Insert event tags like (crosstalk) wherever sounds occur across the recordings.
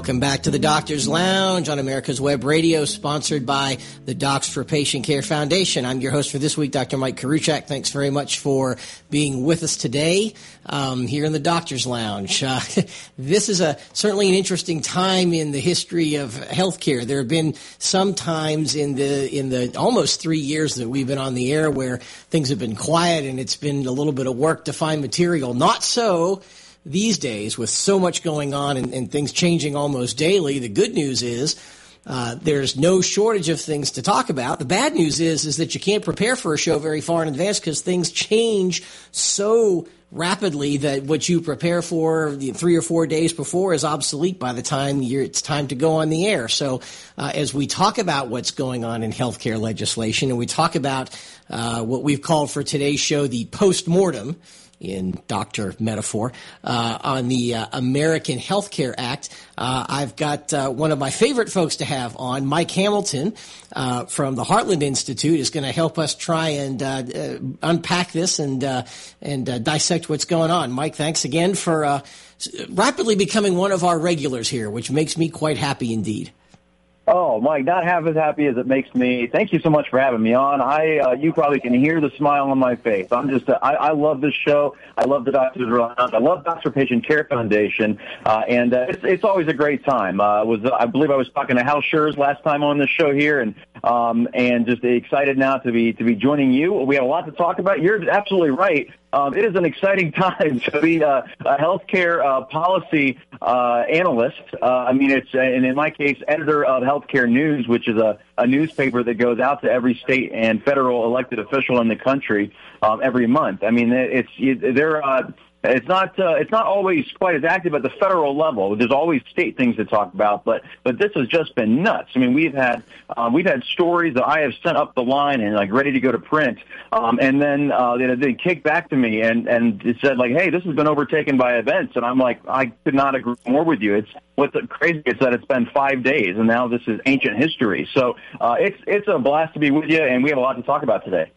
Welcome back to the Doctor's Lounge on America's Web Radio, sponsored by the Docs for Patient Care Foundation. I'm your host for this week, Dr. Mike Koriwchak. Thanks very much for being with us today um, here in the Doctor's Lounge. Uh, (laughs) this is a certainly an interesting time in the history of healthcare. There have been some times in the in the almost three years that we've been on the air where things have been quiet and it's been a little bit of work to find material. Not so these days with so much going on and, and things changing almost daily. The good news is uh, there's no shortage of things to talk about. The bad news is is that you can't prepare for a show very far in advance because things change so rapidly that what you prepare for three or four days before is obsolete by the time it's time to go on the air. So, uh, as we talk about what's going on in healthcare legislation, and we talk about uh, what we've called for today's show the post mortem in doctor metaphor, uh, on the uh, American Health Care Act. Uh, I've got uh, one of my favorite folks to have on, Mike Hamilton uh, from the Heartland Institute, is going to help us try and uh, unpack this and and dissect what's going on. Mike, thanks again for rapidly becoming one of our regulars here, which makes me quite happy indeed. Oh, Mike, not half as happy as it makes me. Thank you so much for having me on. I, uh, you probably can hear the smile on my face. I'm just, uh, I, I love this show. I love the Doctor's Lounge. I love Docs for Patient Care Foundation, uh, and uh, it's, it's always a great time. Uh, was I believe I was talking to Hal Scherz last time on this show here, and um, and just excited now to be to be joining you. We have a lot to talk about. You're absolutely right. Um, it is an exciting (laughs) time to be a, a healthcare uh, policy uh, analyst. Uh, I mean, it's and in my case, editor of Healthcare News, which is a, a newspaper that goes out to every state and federal elected official in the country um, every month. I mean, it's it, they're uh, it's not uh, it's not always quite as active at the federal level. There's always state things to talk about, but but this has just been nuts. I mean, we've had uh, we've had stories that I have sent up the line and like ready to go to print, um, and then uh, they, they kick back to me and and it said like, hey, this has been overtaken by events, and I'm like, I could not agree more with you. It's what's crazy is that it's been five days, and now this is ancient history. So uh, it's it's a blast to be with you, and we have a lot to talk about today.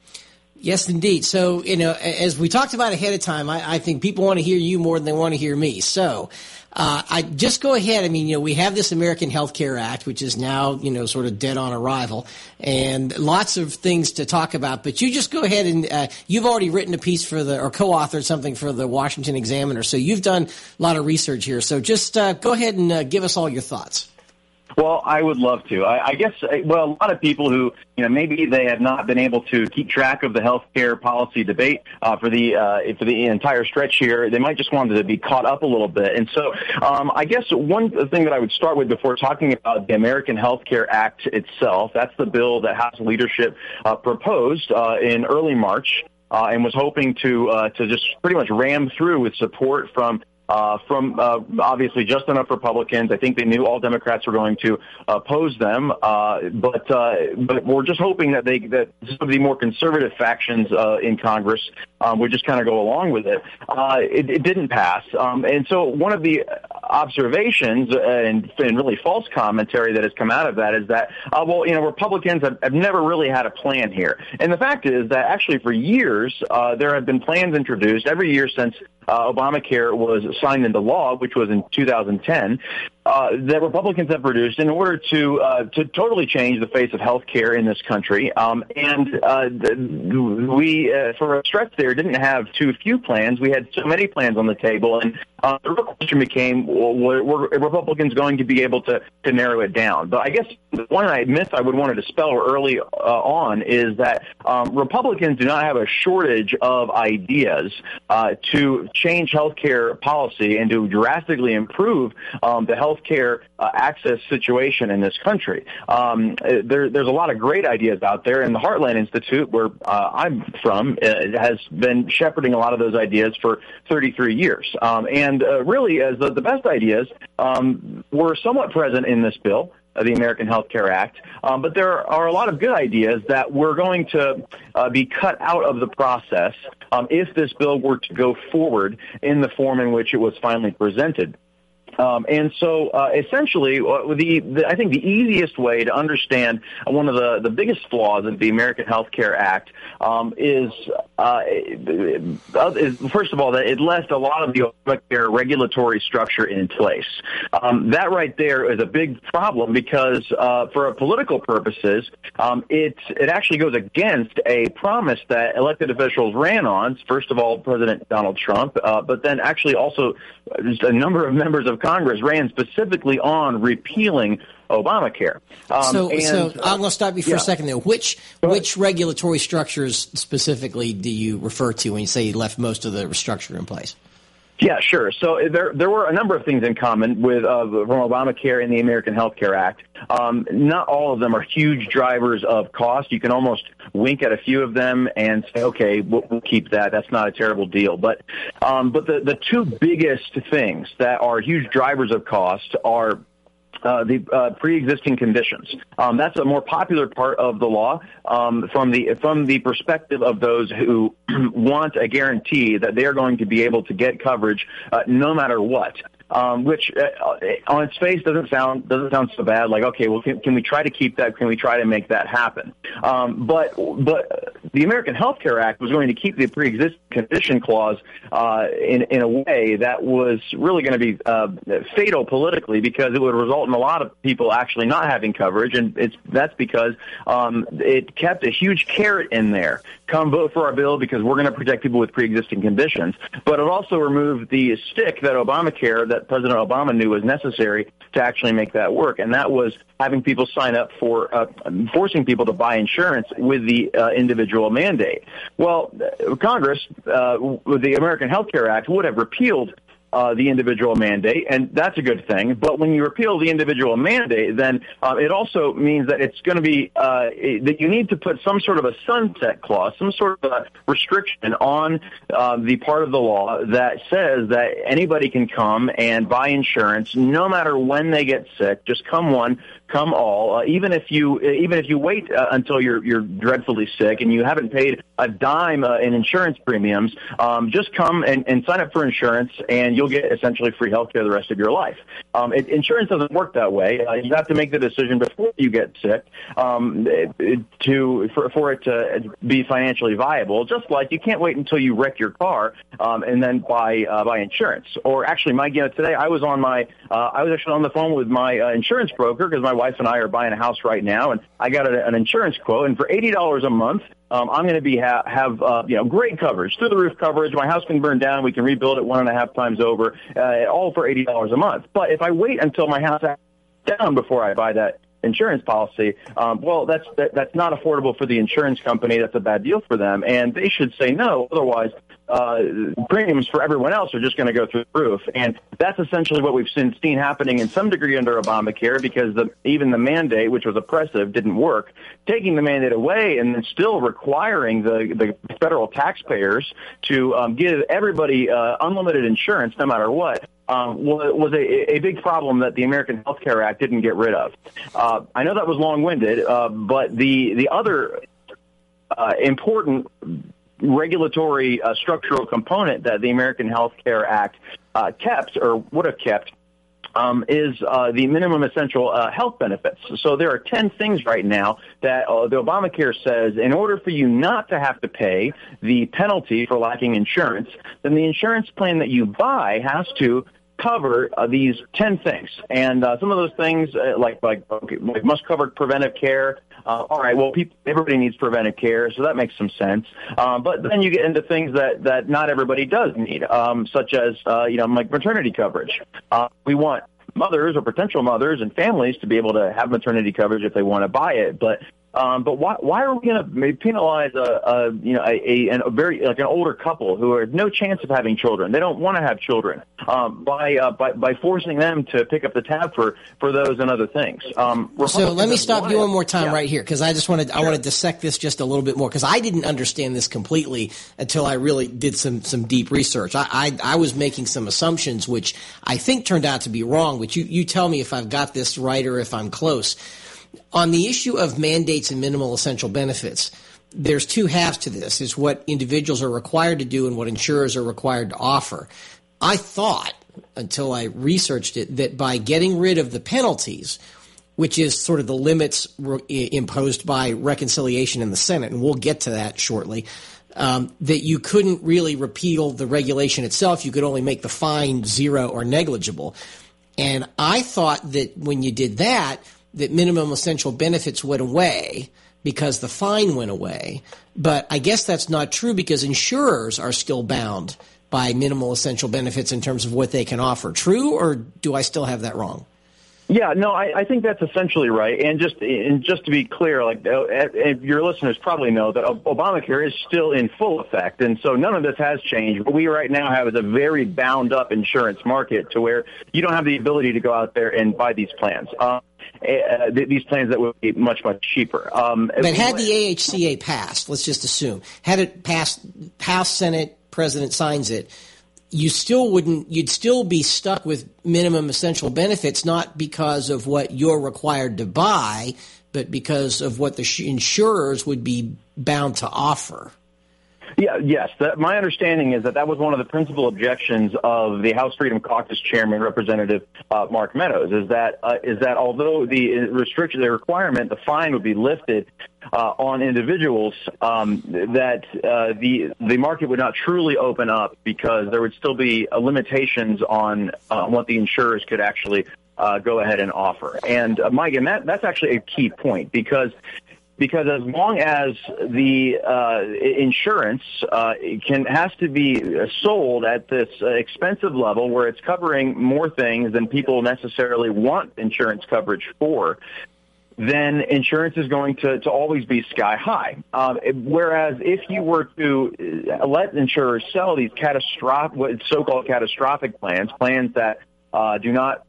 Yes, indeed. So, you know, as we talked about ahead of time, I, I think people want to hear you more than they want to hear me. So, uh, I just go ahead. I mean, you know, we have this American Health Care Act, which is now, you know, sort of dead on arrival, and lots of things to talk about. But you just go ahead and uh, you've already written a piece for the or co-authored something for the Washington Examiner, so you've done a lot of research here. So just uh, go ahead and uh, give us all your thoughts. Well, I would love to. I, I guess, uh, well, a lot of people who, you know, maybe they have not been able to keep track of the healthcare policy debate uh, for the uh, for the entire stretch here, they might just want to be caught up a little bit. And so, um, I guess one thing that I would start with before talking about the American Health Care Act itself, that's the bill that House leadership uh, proposed uh, in early March. Uh, and was hoping to uh, to just pretty much ram through with support from uh, from uh, obviously just enough Republicans. I think they knew all Democrats were going to oppose them, uh, but uh, but we're just hoping that they that some of the more conservative factions uh, in Congress um, would just kind of go along with it. Uh, it. It didn't pass, um, and so one of the observations and, and really false commentary that has come out of that is that uh, well, you know, Republicans have, have never really had a plan here, and the fact is that actually for years uh, there have been plans introduced every year since uh, Obamacare was signed into law, which was in 2010, uh, that Republicans have produced in order to uh, to totally change the face of health care in this country. Um, and uh, we, uh, for a stretch there, didn't have too few plans. We had so many plans on the table, and uh, the real question became, well, were, Republicans going to be able to, to narrow it down? But I guess the one I myth I would want to dispel early on is that um, Republicans do not have a shortage of ideas to change health care policy and to drastically improve um, the health care uh, access situation in this country. Um, there, there's a lot of great ideas out there, and the Heartland Institute, where uh, I'm from, uh, has been shepherding a lot of those ideas for 33 years. Um, and and uh, really, as the, the best ideas um, were somewhat present in this bill, uh, the American Health Care Act. Um, but there are a lot of good ideas that were going to uh, be cut out of the process um, if this bill were to go forward in the form in which it was finally presented. Um, and so, uh, essentially, uh, the, the, I think the easiest way to understand one of the, the biggest flaws of the American Health Care Act um, is, uh, is, first of all, that it left a lot of the Obamacare regulatory structure in place. Um, that right there is a big problem because, uh, for political purposes, um, it it actually goes against a promise that elected officials ran on. First of all, President Donald Trump, uh, but then actually also a number of members of Congress ran specifically on repealing Obamacare. Um, so, and, so I'm going to stop you for yeah. a second there. Which which regulatory structures specifically do you refer to when you say you left most of the structure in place? Yeah, sure. So there there were a number of things in common with uh, from Obamacare and the American Health Care Act. Um, not all of them are huge drivers of cost. You can almost wink at a few of them and say, okay, we'll, we'll keep that. That's not a terrible deal. But um, but the the two biggest things that are huge drivers of cost are uh, the uh, pre-existing conditions. Um, that's a more popular part of the law um, from the from the perspective of those who (clears throat) want a guarantee that they are going to be able to get coverage uh, no matter what um, which uh, on its face doesn't sound doesn't sound so bad. Like, okay, well, can, can we try to keep that? Can we try to make that happen? Um, but but the American Health Care Act was going to keep the pre-existing condition clause uh, in in a way that was really going to be uh, fatal politically because it would result in a lot of people actually not having coverage, and it's that's because um, it kept a huge carrot in there. Come vote for our bill because we're going to protect people with pre-existing conditions. But it also removed the stick that Obamacare that President Obama knew was necessary to actually make that work, and that was having people sign up for uh, forcing people to buy insurance with the uh, individual mandate. Well, Congress, uh, with the American Health Care Act, would have repealed uh, the individual mandate, and that's a good thing. But when you repeal the individual mandate, then uh, it also means that it's going to be uh, that you need to put some sort of a sunset clause, some sort of a restriction on uh, the part of the law that says that anybody can come and buy insurance no matter when they get sick. Just come one, come all. Uh, even if you even if you wait uh, until you're you're dreadfully sick and you haven't paid a dime uh, in insurance premiums, um, just come and, and sign up for insurance, and you'll get essentially free health care the rest of your life. Um, it, insurance doesn't work that way. Uh, you have to make the decision before you get sick um, to for, for it to be financially viable. Just like you can't wait until you wreck your car um, and then buy uh, buy insurance. Or actually, my you know, today I was on my uh, I was actually on the phone with my uh, insurance broker because my wife and I are buying a house right now, and I got a, an insurance quote, and for eighty dollars a month, um, I'm going to be ha- have uh, you know great coverage, through the roof coverage. My house can burn down, we can rebuild it one and a half times over, uh, all for eighty dollars a month. But if I wait until my house down before I buy that insurance policy, um, well, that's that, that's not affordable for the insurance company. That's a bad deal for them, and they should say no. Otherwise, uh, premiums for everyone else are just going to go through the roof. And that's essentially what we've seen, seen happening in some degree under Obamacare because the, even the mandate, which was oppressive, didn't work. Taking the mandate away and then still requiring the, the federal taxpayers to um, give everybody uh, unlimited insurance no matter what um, was a, a big problem that the American Health Care Act didn't get rid of. Uh, I know that was long-winded, uh, but the the other uh, important regulatory uh, structural component that the American Health Care Act uh, kept or would have kept um, is uh, the minimum essential uh, health benefits. So there are 10 things right now that uh, the Obamacare says in order for you not to have to pay the penalty for lacking insurance, then the insurance plan that you buy has to cover uh, these 10 things. And uh, some of those things, uh, like, like, okay, like must cover preventive care. Uh, all right, well, people, everybody needs preventive care, so that makes some sense. Um, but then you get into things that, that not everybody does need, um, such as, uh, you know, like maternity coverage. Uh, we want mothers or potential mothers and families to be able to have maternity coverage if they want to buy it. But um, but why why are we going to penalize a, a you know a, a, a very like an older couple who have no chance of having children? They don't want to have children um, by uh, by by forcing them to pick up the tab for for those and other things. Um, so let me stop you one more time yeah. right here because I just wanted sure. I want to dissect this just a little bit more because I didn't understand this completely until I really did some some deep research. I, I I was making some assumptions which I think turned out to be wrong. But you you tell me if I've got this right or if I'm close. On the issue of mandates and minimal essential benefits, there's two halves to this. Is what individuals are required to do and what insurers are required to offer. I thought until I researched it that by getting rid of the penalties, which is sort of the limits re- imposed by reconciliation in the Senate, and we'll get to that shortly. Um, that you couldn't really repeal the regulation itself. You could only make the fine zero or negligible. And I thought that when you did that, that minimum essential benefits went away because the fine went away. But I guess that's not true because insurers are still bound by minimal essential benefits in terms of what they can offer. True, or do I still have that wrong? Yeah, no, I, I think that's essentially right. And just and just to be clear, like uh, your listeners probably know that Obamacare is still in full effect, and so none of this has changed. What we right now have is a very bound up insurance market to where you don't have the ability to go out there and buy these plans. Um, uh, these plans that would be much much cheaper. Um, but had the AHCA passed, let's just assume, had it passed, House, Senate, President signs it you still wouldn't you'd still be stuck with minimum essential benefits not because of what you're required to buy but because of what the insurers would be bound to offer yeah, yes. That, my understanding is that that was one of the principal objections of the House Freedom Caucus Chairman, Representative uh, Mark Meadows, is that uh, is that although the restriction, the requirement, the fine would be lifted uh, on individuals, um, that uh, the the market would not truly open up because there would still be uh, limitations on uh, what the insurers could actually uh, go ahead and offer. And uh, Mike, and that that's actually a key point because because as long as the uh, insurance uh, can has to be sold at this uh, expensive level where it's covering more things than people necessarily want insurance coverage for, then insurance is going to, to always be sky high. Um, whereas if you were to uh, let insurers sell these catastrophic, so-called catastrophic plans, plans that uh, do not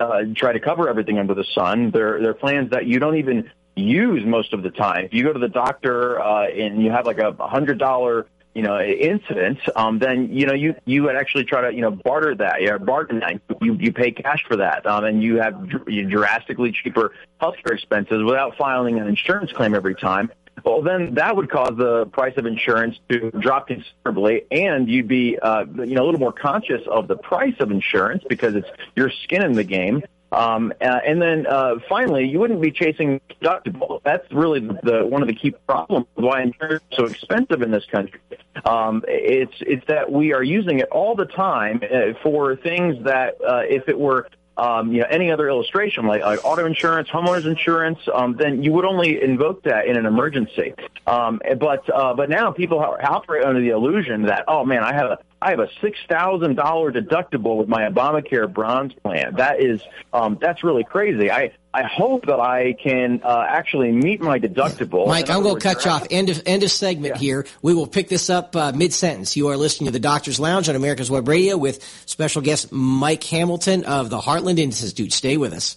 uh, try to cover everything under the sun, they're, they're plans that you don't even use most of the time. If you go to the doctor uh, and you have like a hundred dollar you know incident, um, then you know you you would actually try to you know barter that, yeah, barter that. You you pay cash for that, um, and you have dr- drastically cheaper healthcare expenses without filing an insurance claim every time. Well, then that would cause the price of insurance to drop considerably, and you'd be, uh, you know, a little more conscious of the price of insurance because it's your skin in the game. Um, uh, and then uh, finally, you wouldn't be chasing deductible. That's really the, one of the key problems why insurance is so expensive in this country. Um, it's it's that we are using it all the time uh, for things that uh, if it were um, you know, any other illustration like, like auto insurance, homeowners insurance, um, then you would only invoke that in an emergency. Um, but uh, but now people operate under the illusion that oh man, I have a I have a six thousand dollar deductible with my Obamacare Bronze plan. That is um, that's really crazy. I I hope that I can uh, actually meet my deductible. Mike, I'm going to cut you off. End of end of segment yeah. here. We will pick this up uh, mid sentence. You are listening to the Doctor's Lounge on America's Web Radio with special guest Mike Hamilton of the Heartland Institute. Stay with us.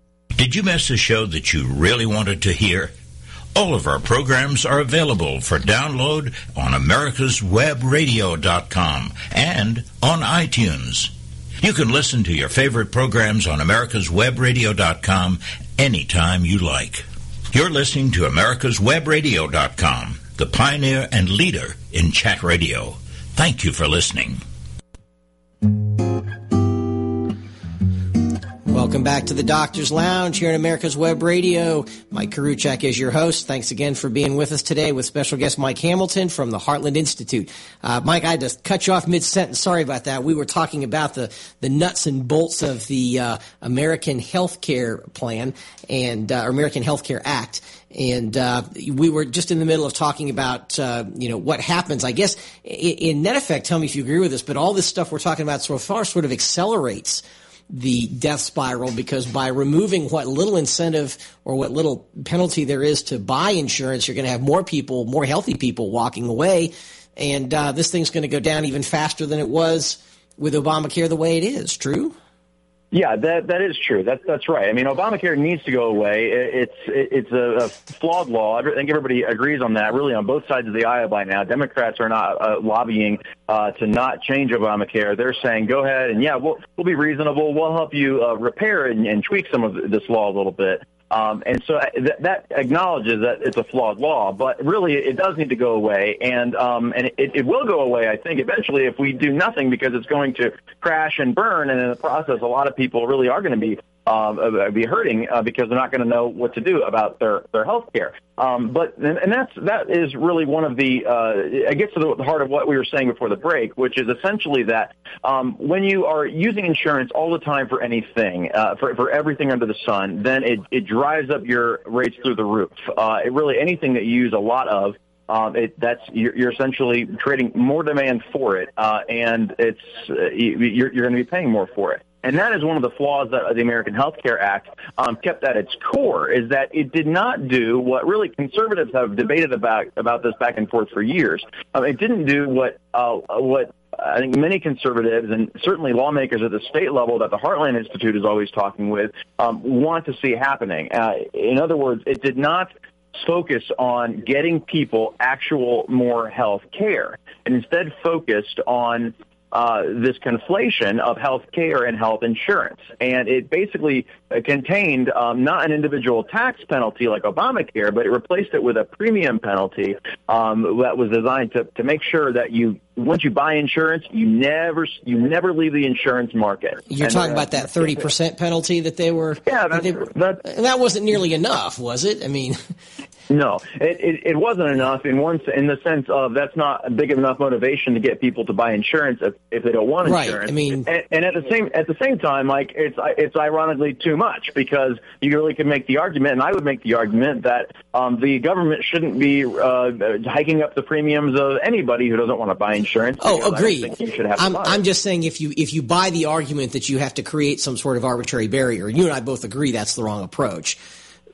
Did you miss a show that you really wanted to hear? All of our programs are available for download on americaswebradio.com and on iTunes. You can listen to your favorite programs on americaswebradio.com anytime you like. You're listening to americaswebradio.com, the pioneer and leader in chat radio. Thank you for listening. Welcome back to the Doctor's Lounge here at America's Web Radio. Mike Koriwchak is your host. Thanks again for being with us today with special guest Mike Hamilton from the Heartland Institute. Uh, Mike, I had to cut you off mid sentence. Sorry about that. We were talking about the, the nuts and bolts of the uh, American Health Care Plan and uh, American Health Care Act. And uh, we were just in the middle of talking about, uh, you know, what happens. I guess in, in net effect, tell me if you agree with this, but all this stuff we're talking about so far sort of accelerates the death spiral because by removing what little incentive or what little penalty there is to buy insurance, you're going to have more people, more healthy people walking away. And uh, this thing's going to go down even faster than it was with Obamacare the way it is. True. Yeah, that that is true. That's that's right. I mean, Obamacare needs to go away. It's it's a, a flawed law. I think everybody agrees on that. Really, on both sides of the aisle by now, Democrats are not uh, lobbying uh, to not change Obamacare. They're saying, go ahead and yeah, we'll we'll be reasonable. We'll help you uh, repair and, and tweak some of this law a little bit. Um, and so uh, th- that acknowledges that it's a flawed law, but really it does need to go away, and um, and it, it will go away, I think, eventually if we do nothing because it's going to crash and burn, and in the process, a lot of people really are going to be uh, be hurting uh, because they're not going to know what to do about their their health care. Um, but and, and that's that is really one of the uh, it gets to the heart of what we were saying before the break, which is essentially that um, when you are using insurance all the time for anything, uh, for for everything under the sun, then it it drives up your rates through the roof. Uh, it really anything that you use a lot of. Um, it, that's you're, you're essentially creating more demand for it, uh, and it's uh, you're, you're going to be paying more for it. And that is one of the flaws that the American Health Care Act um, kept at its core is that it did not do what really conservatives have debated about about this back and forth for years. Um, it didn't do what uh, what I think many conservatives and certainly lawmakers at the state level that the Heartland Institute is always talking with um, want to see happening. Uh, in other words, it did not focus on getting people actual more health care and instead focused on uh, this conflation of health care and health insurance. And it basically contained um, not an individual tax penalty like Obamacare, but it replaced it with a premium penalty um, that was designed to, to make sure that you once you buy insurance, you never you never leave the insurance market. You're and, talking uh, about that thirty percent penalty that they were. Yeah, that, that, that wasn't nearly enough, was it? I mean, (laughs) no, it, it, it wasn't enough in one in the sense of that's not a big enough motivation to get people to buy insurance if, if they don't want insurance. Right. I mean, and, and at the same at the same time, like it's it's ironically too much because you really could make the argument, and I would make the argument that um, the government shouldn't be uh, hiking up the premiums of anybody who doesn't want to buy insurance. Oh, agreed. I'm, I'm just saying if you if you buy the argument that you have to create some sort of arbitrary barrier, you and I both agree that's the wrong approach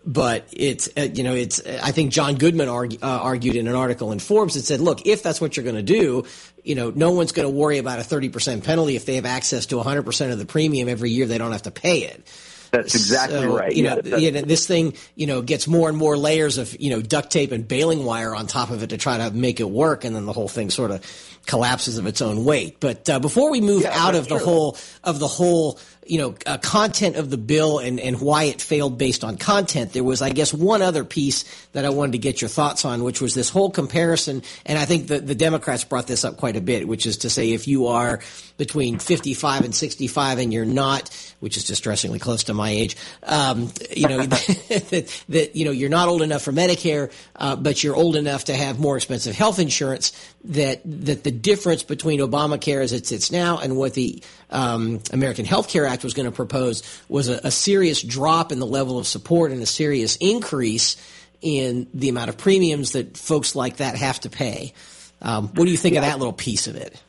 but it's uh, you know it's I think John Goodman argue, uh, argued in an article in Forbes that said, look, if that's what you're going to do, you know, no one's going to worry about a 30% penalty if they have access to 100% of the premium every year. They don't have to pay it. That's exactly so, right. You know, yeah, you know, this thing, you know, gets more and more layers of, you know, duct tape and baling wire on top of it to try to make it work, and then the whole thing sort of collapses of its own weight. But uh, before we move yeah, out of the whole of the whole you know uh, content of the bill and and why it failed based on content, there was I guess one other piece that I wanted to get your thoughts on, which was this whole comparison. And I think the the Democrats brought this up quite a bit, which is to say if you are between 55 and 65 and you're not, which is distressingly close to my age, um, you know (laughs) that, that you know you're not old enough for Medicare, uh, but you're old enough to have more expensive health insurance. That that the difference between Obamacare as it sits now and what the um, American Health Care Act was going to propose was a, a serious drop in the level of support and a serious increase in the amount of premiums that folks like that have to pay. Um, what do you think yeah. of that little piece of it?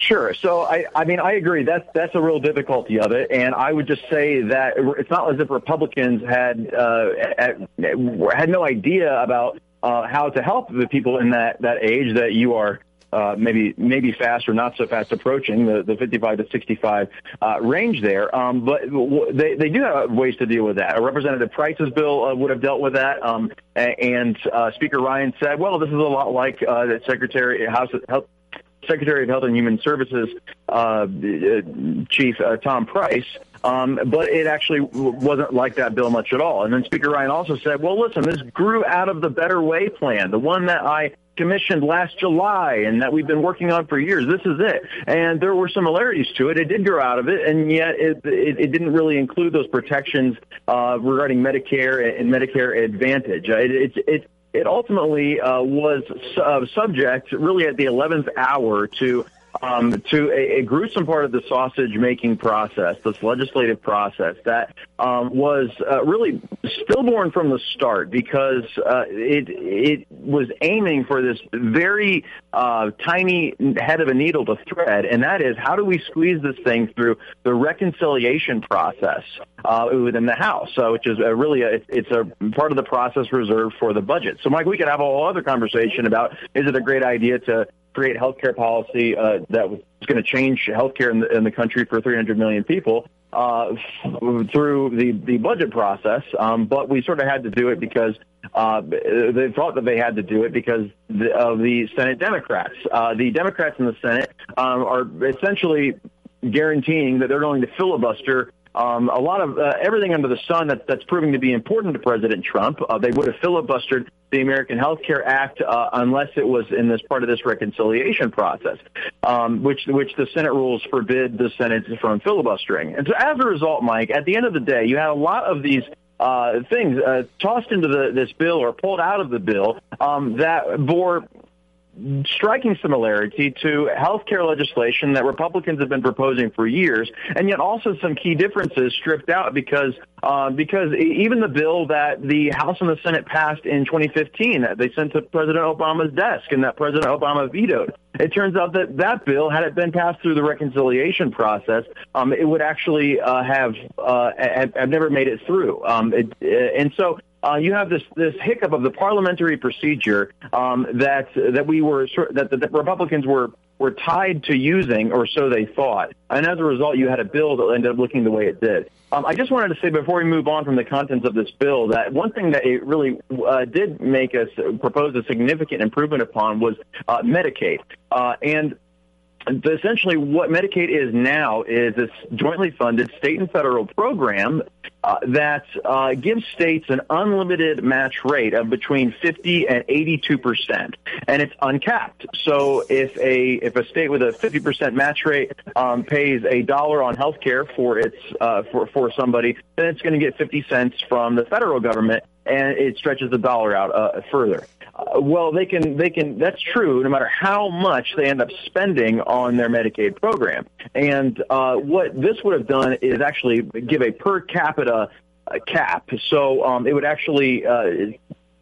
Sure. So I, I mean, I agree. That's that's a real difficulty of it, and I would just say that it's not as if Republicans had uh, had no idea about uh, how to help the people in that that age that you are uh, maybe maybe fast or not so fast approaching the, the 55 to 65 uh, range there. Um, but they, they do have ways to deal with that. A Representative Price's bill uh, would have dealt with that. Um, and uh, Speaker Ryan said, well, this is a lot like uh, Secretary House Health Secretary of Health and Human Services uh, Chief uh, Tom Price. Um, but it actually wasn't like that bill much at all. And then Speaker Ryan also said, well, listen, this grew out of the Better Way plan, the one that I commissioned last July and that we've been working on for years. This is it. And there were similarities to it. It did grow out of it, and yet it, it, it didn't really include those protections uh, regarding Medicare and Medicare Advantage. Uh, it, it, it, it ultimately uh, was uh, subject, really at the 11th hour, to um, to a, a, gruesome part of the sausage making process, this legislative process that um, was uh, really stillborn from the start because uh, it it was aiming for this very uh, tiny head of a needle to thread, and that is how do we squeeze this thing through the reconciliation process uh, within the House, uh, which is a really a, it's a part of the process reserved for the budget. So, Mike, we could have a whole other conversation about is it a great idea to create healthcare policy uh, that was going to change healthcare in the, in the country for 300 million people uh, through the, the budget process, um, but we sort of had to do it because uh, they thought that they had to do it because of the Senate Democrats. Uh, the Democrats in the Senate um, are essentially guaranteeing that they're going to filibuster um, a lot of uh, everything under the sun that, that's proving to be important to President Trump. Uh, they would have filibustered the American Health Care Act uh, unless it was in this part of this reconciliation process, um, which which the Senate rules forbid the Senate from filibustering. And so, as a result, Mike, at the end of the day, you had a lot of these uh, things uh, tossed into the, this bill or pulled out of the bill um, that bore striking similarity to health care legislation that Republicans have been proposing for years, and yet also some key differences stripped out because uh, because even the bill that the House and the Senate passed in 2015 that they sent to President Obama's desk and that President Obama vetoed. It turns out that that bill, had it been passed through the reconciliation process, um, it would actually uh, have, uh, have, have never made it through. Um, it, and so uh, you have this this hiccup of the parliamentary procedure um, that that we were that the Republicans were were tied to using, or so they thought, and as a result, you had a bill that ended up looking the way it did. Um, I just wanted to say before we move on from the contents of this bill that one thing that it really uh, did make us propose a significant improvement upon was uh, Medicaid, uh, and essentially what Medicaid is now is this jointly funded state and federal program uh, that uh, gives states an unlimited match rate of between 50 and 82 percent, and it's uncapped. So if a if a state with a 50 percent match rate um, pays a dollar on health care for its uh, for for somebody, then it's going to get 50 cents from the federal government, and it stretches the dollar out uh, further. Uh, well, they can they can. That's true. No matter how much they end up spending on their Medicaid program, and uh, what this would have done is actually give a per capita uh, cap. So um, it would actually uh,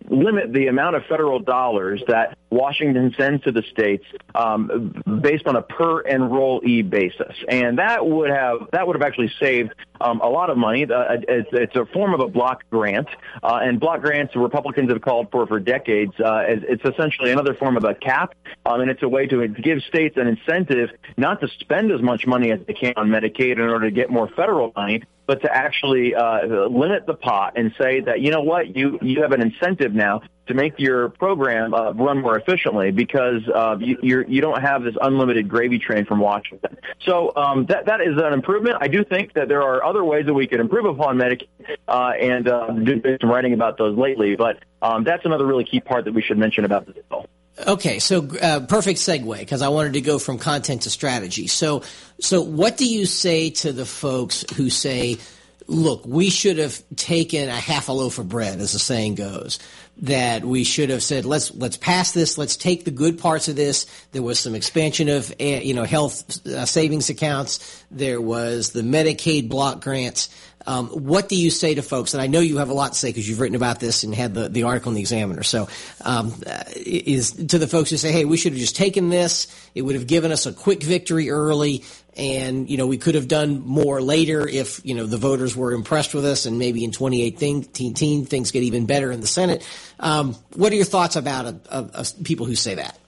limit the amount of federal dollars that Washington sends to the states um, based on a per enrollee basis, and that would have that would have actually saved um, a lot of money. Uh, it's, it's, a form of a block grant, uh, and block grants Republicans have called for for decades. Uh, it's essentially another form of a cap, um, and it's a way to give states an incentive not to spend as much money as they can on Medicaid in order to get more federal money, but to actually uh, limit the pot and say that you know what you you have an incentive now to make your program uh, run more efficiently because uh, you you're, you don't have this unlimited gravy train from Washington. So um, that that is an improvement. I do think that there are other ways that we could improve upon Medicaid, uh, and uh, do been some writing about those lately. But um, that's another really key part that we should mention about this bill. Okay, so uh, perfect segue because I wanted to go from content to strategy. So, so what do you say to the folks who say, "Look, we should have taken a half a loaf of bread," as the saying goes. That we should have said, "Let's let's pass this. Let's take the good parts of this." There was some expansion of eh, you know health uh, savings accounts. There was the Medicaid block grants. Um, what do you say to folks? And I know you have a lot to say because you've written about this and had the, the article in the Examiner. So, um, uh, is to the folks who say, "Hey, we should have just taken this. It would have given us a quick victory early, and you know we could have done more later if you know the voters were impressed with us, and maybe in 2018 things get even better in the Senate." Um, what are your thoughts about a, a, a people who say that?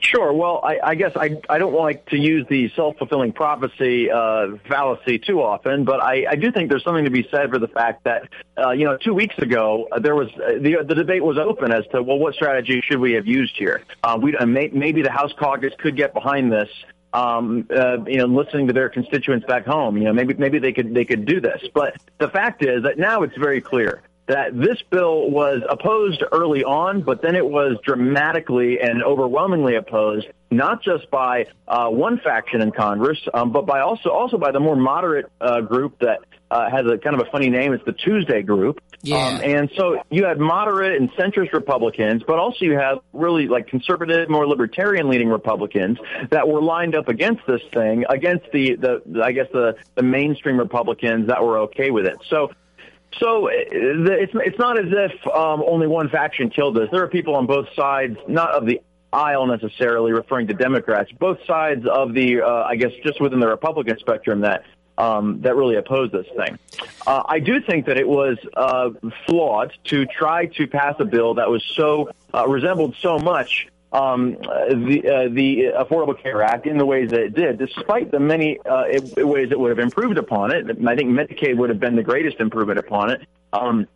Sure. Well, I, I guess I, I don't like to use the self-fulfilling prophecy uh, fallacy too often, but I, I do think there's something to be said for the fact that, uh, you know, two weeks ago, uh, there was uh, the, the debate was open as to, well, what strategy should we have used here? Uh, we, uh, may, maybe the House caucus could get behind this um, uh, you know, listening to their constituents back home. You know, maybe maybe they could they could do this. But the fact is that now it's very clear that this bill was opposed early on, but then it was dramatically and overwhelmingly opposed, not just by uh, one faction in Congress, um, but by also also by the more moderate uh, group that uh, has a kind of a funny name. It's the Tuesday Group. Yeah. Um, and so you had moderate and centrist Republicans, but also you have really like conservative, more libertarian leaning Republicans that were lined up against this thing, against the, the, I guess the, the mainstream Republicans that were okay with it. So so it's it's not as if um, only one faction killed this. There are people on both sides, not of the aisle necessarily, referring to Democrats, both sides of the, uh, I guess, just within the Republican spectrum that um, that really oppose this thing. Uh, I do think that it was uh, flawed to try to pass a bill that was so uh, resembled so much um, the uh, the Affordable Care Act in the ways that it did, despite the many uh, ways it would have improved upon it. I think Medicaid would have been the greatest improvement upon it. Um,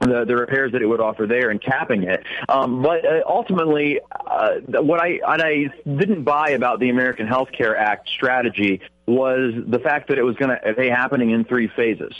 the, the repairs that it would offer there and capping it. Um, but uh, ultimately, uh, what I what I didn't buy about the American Health Care Act strategy was the fact that it was going to be happening in three phases.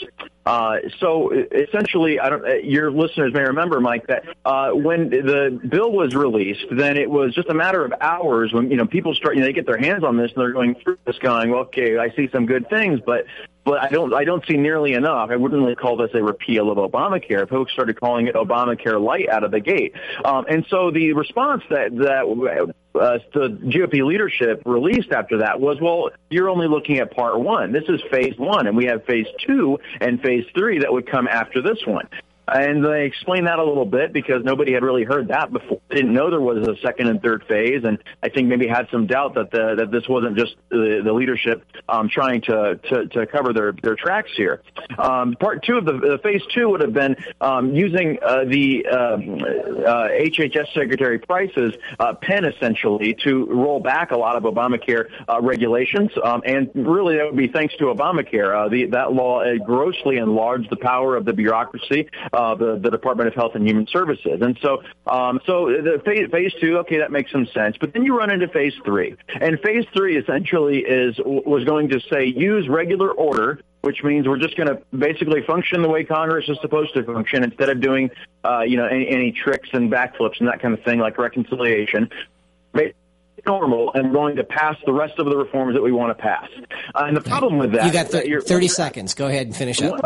Uh, so essentially, I don't, uh, your listeners may remember, Mike, that uh, when the bill was released, then it was just a matter of hours when you know people start, you know, they get their hands on this and they're going through this, going, well, okay, I see some good things, but but I don't I don't see nearly enough. I wouldn't really call this a repeal of Obamacare. Folks started calling it Obamacare light out of the gate, um, and so the response that that uh, the GOP leadership released after that was, well, you're only looking at part one. This is phase one, and we have phase two and phase three that would come after this one. And they explained that a little bit because nobody had really heard that before. Didn't know there was a second and third phase, and I think maybe had some doubt that the, that this wasn't just the, the leadership um, trying to, to, to cover their their tracks here. Um, part two of the, the phase two would have been um, using uh, the uh, uh, HHS Secretary Price's uh, pen essentially to roll back a lot of Obamacare uh, regulations, um, and really that would be thanks to Obamacare. Uh, the, that law grossly enlarged the power of the bureaucracy uh, the, the Department of Health and Human Services. And so, um, so the phase, phase two, okay, that makes some sense. But then you run into phase three, and phase three essentially is was going to say use regular order which means we're just going to basically function the way Congress is supposed to function instead of doing, uh, you know, any, any tricks and backflips and that kind of thing like reconciliation normal and going to pass the rest of the reforms that we want to pass. Uh, and the problem with that, you got th- thirty seconds. Go ahead and finish up.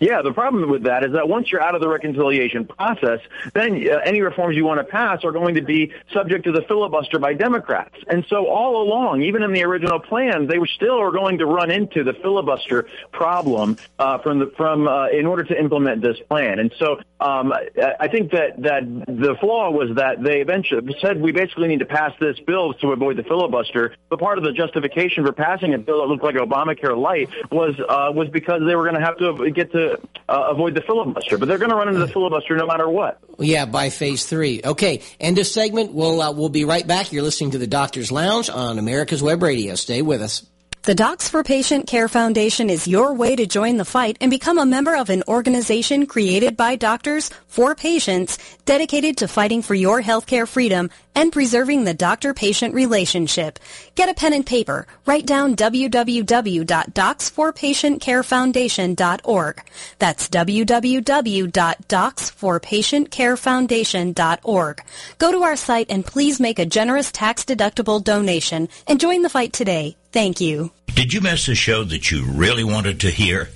Yeah, the problem with that is that once you're out of the reconciliation process, then uh, any reforms you want to pass are going to be subject to the filibuster by Democrats. And so all along, even in the original plan, they were still are going to run into the filibuster problem uh, from the from uh, in order to implement this plan. And so um, I think that that the flaw was that they eventually said we basically need to pass this bill to avoid the filibuster. But part of the justification for passing a bill that looked like Obamacare light was uh, was because they were going to have to get to uh, avoid the filibuster, but they're going to run into the filibuster no matter what. Yeah, by phase three. Okay, end of segment. We'll uh, we'll be right back. You're listening to the Doctor's Lounge on America's Web Radio. Stay with us. The Docs for Patient Care Foundation is your way to join the fight and become a member of an organization created by doctors for patients dedicated to fighting for your healthcare freedom and preserving the doctor-patient relationship. Get a pen and paper. Write down www.docs4patientcarefoundation.org. That's www.docs4patientcarefoundation.org. Go to our site and please make a generous tax-deductible donation and join the fight today. Thank you. Did you miss a show that you really wanted to hear?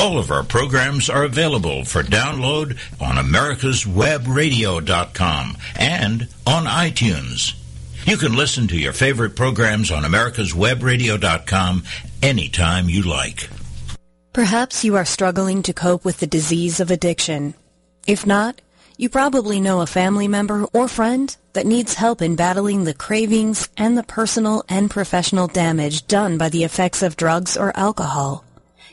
All of our programs are available for download on americaswebradio.com and on iTunes. You can listen to your favorite programs on americaswebradio.com anytime you like. Perhaps you are struggling to cope with the disease of addiction. If not, you probably know a family member or friend that needs help in battling the cravings and the personal and professional damage done by the effects of drugs or alcohol.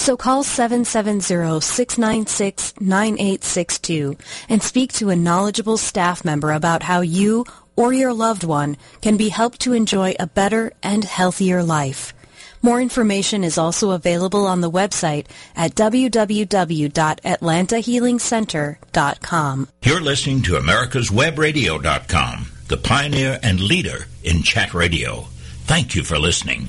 So call 770-696-9862 and speak to a knowledgeable staff member about how you or your loved one can be helped to enjoy a better and healthier life. More information is also available on the website at www.atlantahealingcenter.com. You're listening to americaswebradio.com, the pioneer and leader in chat radio. Thank you for listening.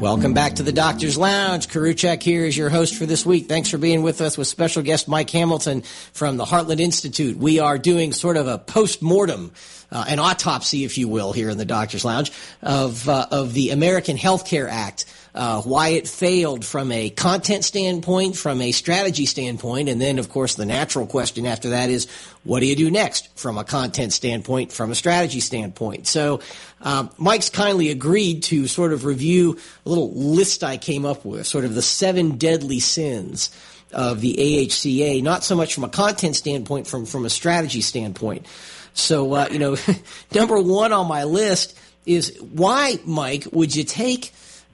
Welcome back to the Doctor's Lounge. Koriwchak here is your host for this week. Thanks for being with us with special guest Mike Hamilton from the Heartland Institute. We are doing sort of a post-mortem, uh, an autopsy, if you will, here in the Doctor's Lounge of, uh, of the American Health Care Act. Uh, why it failed from a content standpoint, from a strategy standpoint, and then, of course, the natural question after that is, what do you do next from a content standpoint, from a strategy standpoint? So, um, Mike's kindly agreed to sort of review a little list I came up with, sort of the seven deadly sins of the AHCA, not so much from a content standpoint, from from a strategy standpoint. So, uh, you know, (laughs) number one on my list is why, Mike, would you take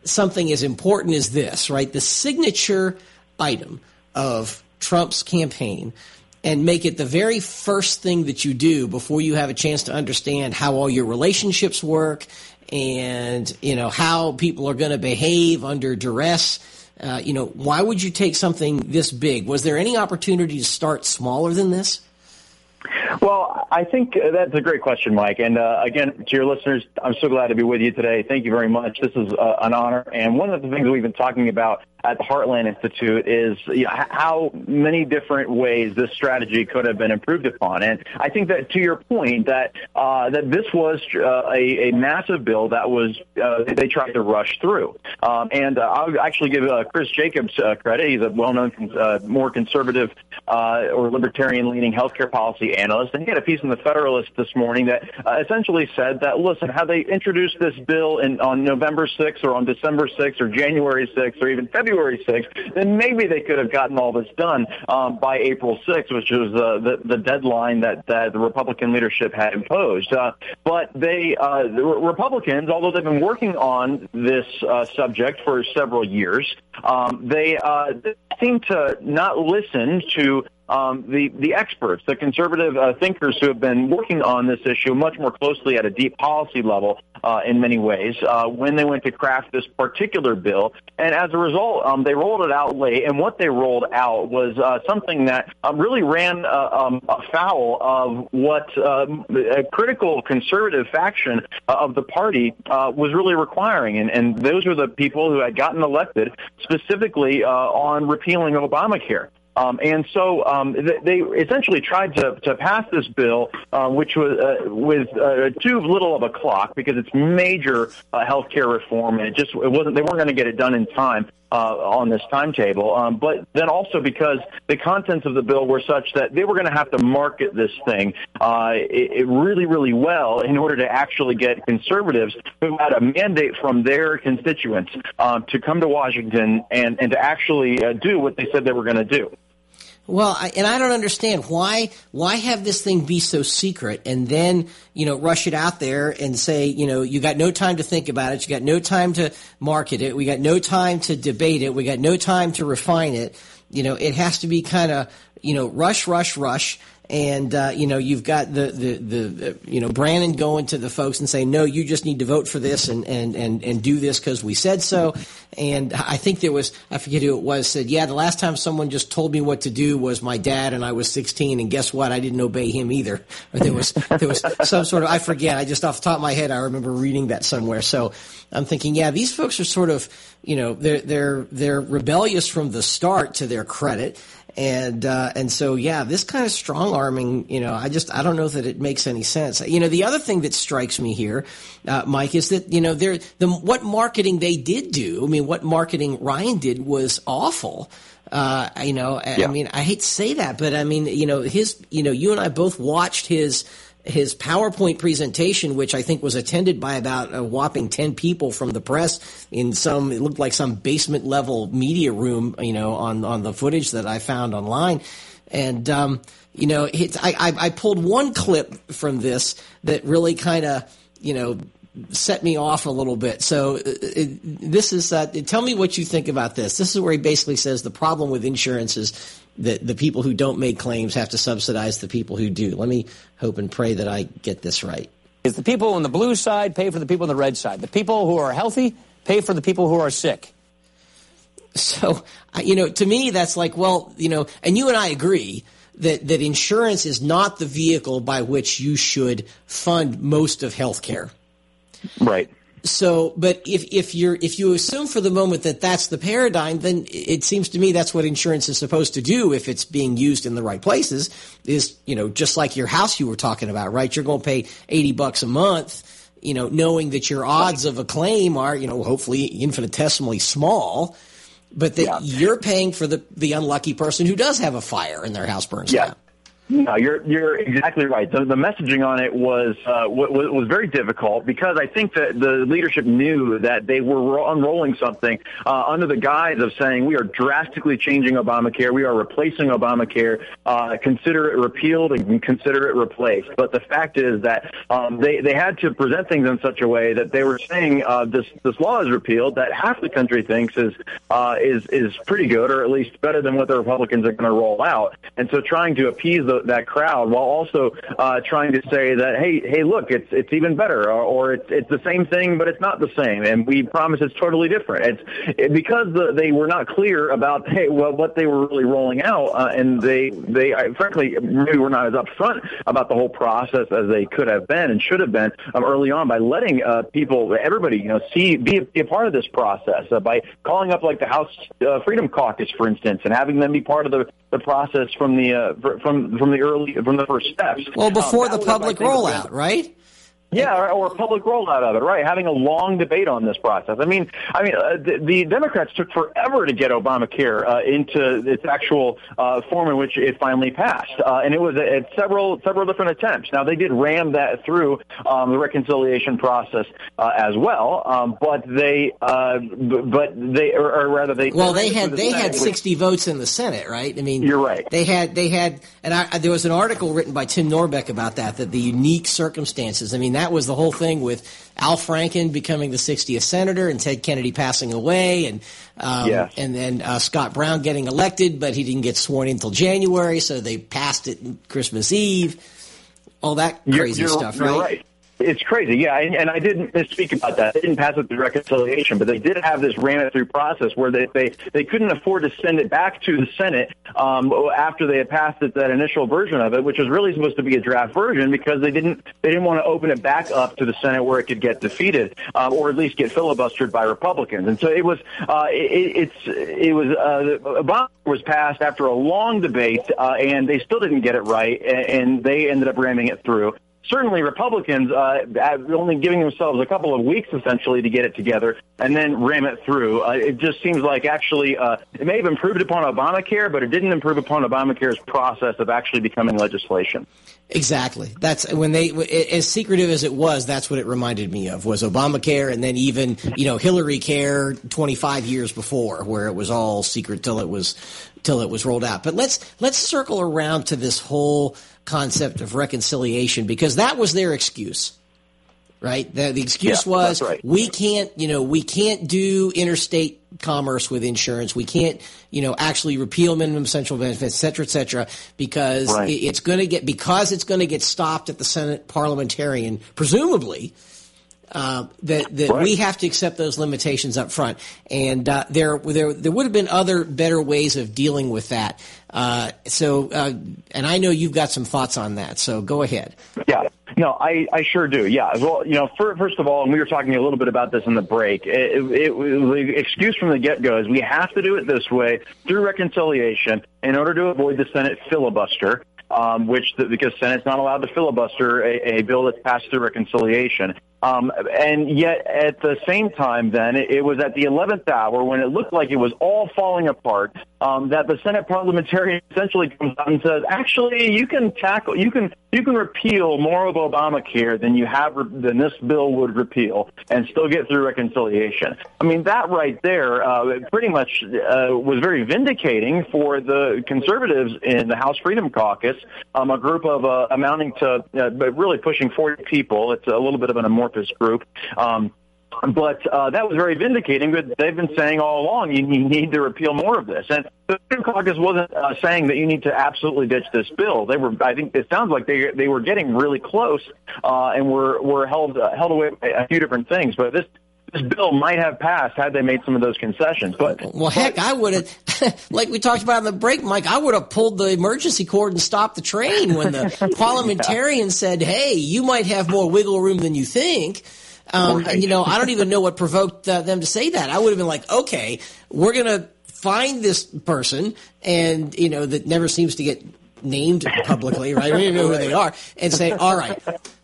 something as important as this, right? The signature item of Trump's campaign and make it the very first thing that you do before you have a chance to understand how all your relationships work and, you know, how people are going to behave under duress. Uh, you know, why would you take something this big? Was there any opportunity to start smaller than this? Well, I think that's a great question, Mike. And uh, again, to your listeners, I'm so glad to be with you today. Thank you very much. This is uh, an honor. And one of the things we've been talking about at the Heartland Institute is you know, how many different ways this strategy could have been improved upon. And I think that to your point that uh, that this was uh, a, a massive bill that was uh, they tried to rush through. Um, and uh, I'll actually give uh, Chris Jacobs uh, credit. He's a well-known, more conservative or libertarian-leaning healthcare policy analyst, and he had a piece in the Federalist this morning that essentially said that listen, how they introduced this bill in, on November 6th or on December 6th or January 6th or even February February 6th, then maybe they could have gotten all this done um, by April 6th, which was uh, the, the deadline that, that the Republican leadership had imposed. Uh, but they, uh, the Republicans, although they've been working on this uh, subject for several years, um, they uh, seem to not listen to um, the the experts, the conservative uh, thinkers who have been working on this issue much more closely at a deep policy level uh, in many ways uh, when they went to craft this particular bill, and as a result, um, they rolled it out late. And what they rolled out was uh, something that um, really ran uh, um, afoul of what a critical conservative faction of the party was really requiring, and, and those were the people who had gotten elected specifically on repealing Obamacare. Um, and so um, they, essentially tried to, to pass this bill, uh, which was uh, with uh, too little of a clock because it's major uh, health care reform, and it just it wasn't they weren't going to get it done in time uh, on this timetable. Um, but then also because the contents of the bill were such that they were going to have to market this thing uh, it, it really, really well in order to actually get conservatives who had a mandate from their constituents um, to come to Washington and, and to actually uh, do what they said they were going to do. Well, I, and I don't understand why why have this thing be so secret and then you know rush it out there and say you know you got no time to think about it, you got no time to market it, we got no time to debate it, we got no time to refine it. You know, it has to be kind of you know rush, rush, rush and uh, you know you've got the, the the you know Bannon going to the folks and saying no, you just need to vote for this and and and, and do this because we said so. And I think there was I forget who it was said yeah the last time someone just told me what to do was my dad and I was 16 and guess what I didn't obey him either. Or there was there was some sort of I forget I just off the top of my head I remember reading that somewhere. So I'm thinking yeah these folks are sort of you know they're they're they're rebellious from the start to their credit and uh, and so yeah, this kind of strong arming, you know, I just I don't know that it makes any sense. You know, the other thing that strikes me here, uh, Mike, is that you know there the what marketing they did do. I mean, what marketing Ryan did was awful. Uh, you know, yeah. I mean, I hate to say that, but I mean, you know, his, you know, you and I both watched his his PowerPoint presentation, which I think was attended by about a whopping 10 people from the press in some, it looked like some basement level media room, you know, on, on the footage that I found online. And, um, you know, I, I, I pulled one clip from this that really kind of, you know, set me off a little bit. So uh, it, this is, uh, tell me what you think about this. This is where he basically says the problem with insurance is the, the people who don't make claims have to subsidize the people who do. Let me hope and pray that I get this right. Is the people on the blue side pay for the people on the red side. The people who are healthy pay for the people who are sick. So, you know, to me, that's like, well, you know, and you and I agree that, that insurance is not the vehicle by which you should fund most of healthcare. Right. So, but if, if you're, if you assume for the moment that that's the paradigm, then it seems to me that's what insurance is supposed to do if it's being used in the right places is, you know, just like your house you were talking about, right? You're going to pay 80 bucks a month, you know, knowing that your odds of a claim are, you know, hopefully infinitesimally small, but that yeah. you're paying for the, the unlucky person who does have a fire and their house burns yeah. down. No, you're you're exactly right. The, the messaging on it was uh, was, was very difficult because I think that the leadership knew that they were unrolling something uh, under the guise of saying we are drastically changing Obamacare, we are replacing Obamacare, uh, consider it repealed and consider it replaced. But the fact is that um, they they had to present things in such a way that they were saying uh, this this law is repealed that half the country thinks is uh, is is pretty good or at least better than what the Republicans are going to roll out, and so trying to appease the that crowd while also uh, trying to say that hey hey look it's it's even better or, or it's it's the same thing but it's not the same and we promise it's totally different. It's it, because the, they were not clear about hey well what they were really rolling out uh, and they they I, frankly maybe were not as upfront about the whole process as they could have been and should have been um, early on by letting uh, people everybody you know see be a, be a part of this process uh, by calling up like the House uh, Freedom Caucus for instance and having them be part of the the process from the uh, from from the early from the first steps. Well, before um, the public rollout, right? Yeah, or, or a public rollout of it, right? Having a long debate on this process. I mean, I mean, uh, the, the Democrats took forever to get Obamacare uh, into its actual uh, form in which it finally passed, uh, and it was at several several different attempts. Now they did ram that through um, the reconciliation process uh, as well, um, but they, uh, but they, or, or rather they. Well, they had the they Senate, had sixty which, votes in the Senate, right? I mean, you're right. They had they had, and I, there was an article written by Tim Norbeck about that. That the unique circumstances. I mean that was the whole thing with Al Franken becoming the 60th senator and Ted Kennedy passing away, and um, yes. and then uh, Scott Brown getting elected, but he didn't get sworn in until January, so they passed it Christmas Eve. All that crazy you're, you're, stuff, right? right? It's crazy, yeah, and, and I didn't speak about that. They didn't pass it through reconciliation, but they did have this ran it through process where they they, they couldn't afford to send it back to the Senate um, after they had passed it that initial version of it, which was really supposed to be a draft version, because they didn't they didn't want to open it back up to the Senate where it could get defeated um, or at least get filibustered by Republicans. And so it was uh, it, it's it was uh, Obama was passed after a long debate, uh, and they still didn't get it right, and, and they ended up ramming it through certainly Republicans uh, only giving themselves a couple of weeks essentially to get it together and then ram it through. Uh, it just seems like actually uh, it may have improved upon Obamacare, but it didn't improve upon Obamacare's process of actually becoming legislation. Exactly. That's when they, as secretive as it was, that's what it reminded me of was Obamacare, and then even you know Hillary Care 25 years before, where it was all secret till it was till it was rolled out. But let's let's circle around to this whole concept of reconciliation because that was their excuse. Right? The, the excuse yeah, was right. we can't, you know, we can't do interstate commerce with insurance. We can't, you know, actually repeal minimum essential benefits, et cetera, et cetera, because right. it's going to get because it's going to get stopped at the Senate parliamentarian, presumably. Uh, that that right. we have to accept those limitations up front, and uh, there there there would have been other better ways of dealing with that. Uh, so, uh, and I know you've got some thoughts on that. So go ahead. Yeah. No, I, I sure do. Yeah. Well, you know, for, first of all, and we were talking a little bit about this in the break. It, it, it, the excuse from the get go is we have to do it this way through reconciliation in order to avoid the Senate filibuster. Um, which the, because Senate's not allowed to filibuster a, a bill that's passed through reconciliation. Um, and yet, at the same time, then it, was at the 11th hour when it looked like it was all falling apart um, that the Senate parliamentarian essentially comes out and says, "Actually, you can tackle, you can, you can repeal more of Obamacare than you have than this bill would repeal, and still get through reconciliation." I mean, that right there uh, pretty much uh, was very vindicating for the conservatives in the House Freedom Caucus, um, a group of uh, amounting to uh, really pushing 40 people. It's a little bit of an amorphous group. Um, but uh, that was very vindicating. But they've been saying all along, you, you need to repeal more of this. And the Freedom Caucus wasn't uh, saying that you need to absolutely ditch this bill. They were, I think, it sounds like they they were getting really close uh, and were were held uh, held away by a few different things. But this this bill might have passed had they made some of those concessions. But well, heck, I would have, (laughs) like we talked about in the break, Mike. I would have pulled the emergency cord and stopped the train when the (laughs) parliamentarian yeah. said, "Hey, you might have more wiggle room than you think." Um, right. You know, I don't even know what provoked uh, them to say that. I would have been like, "Okay, we're gonna find this person," and you know, that never seems to get named publicly, right? We don't know who they are, and say, "All right."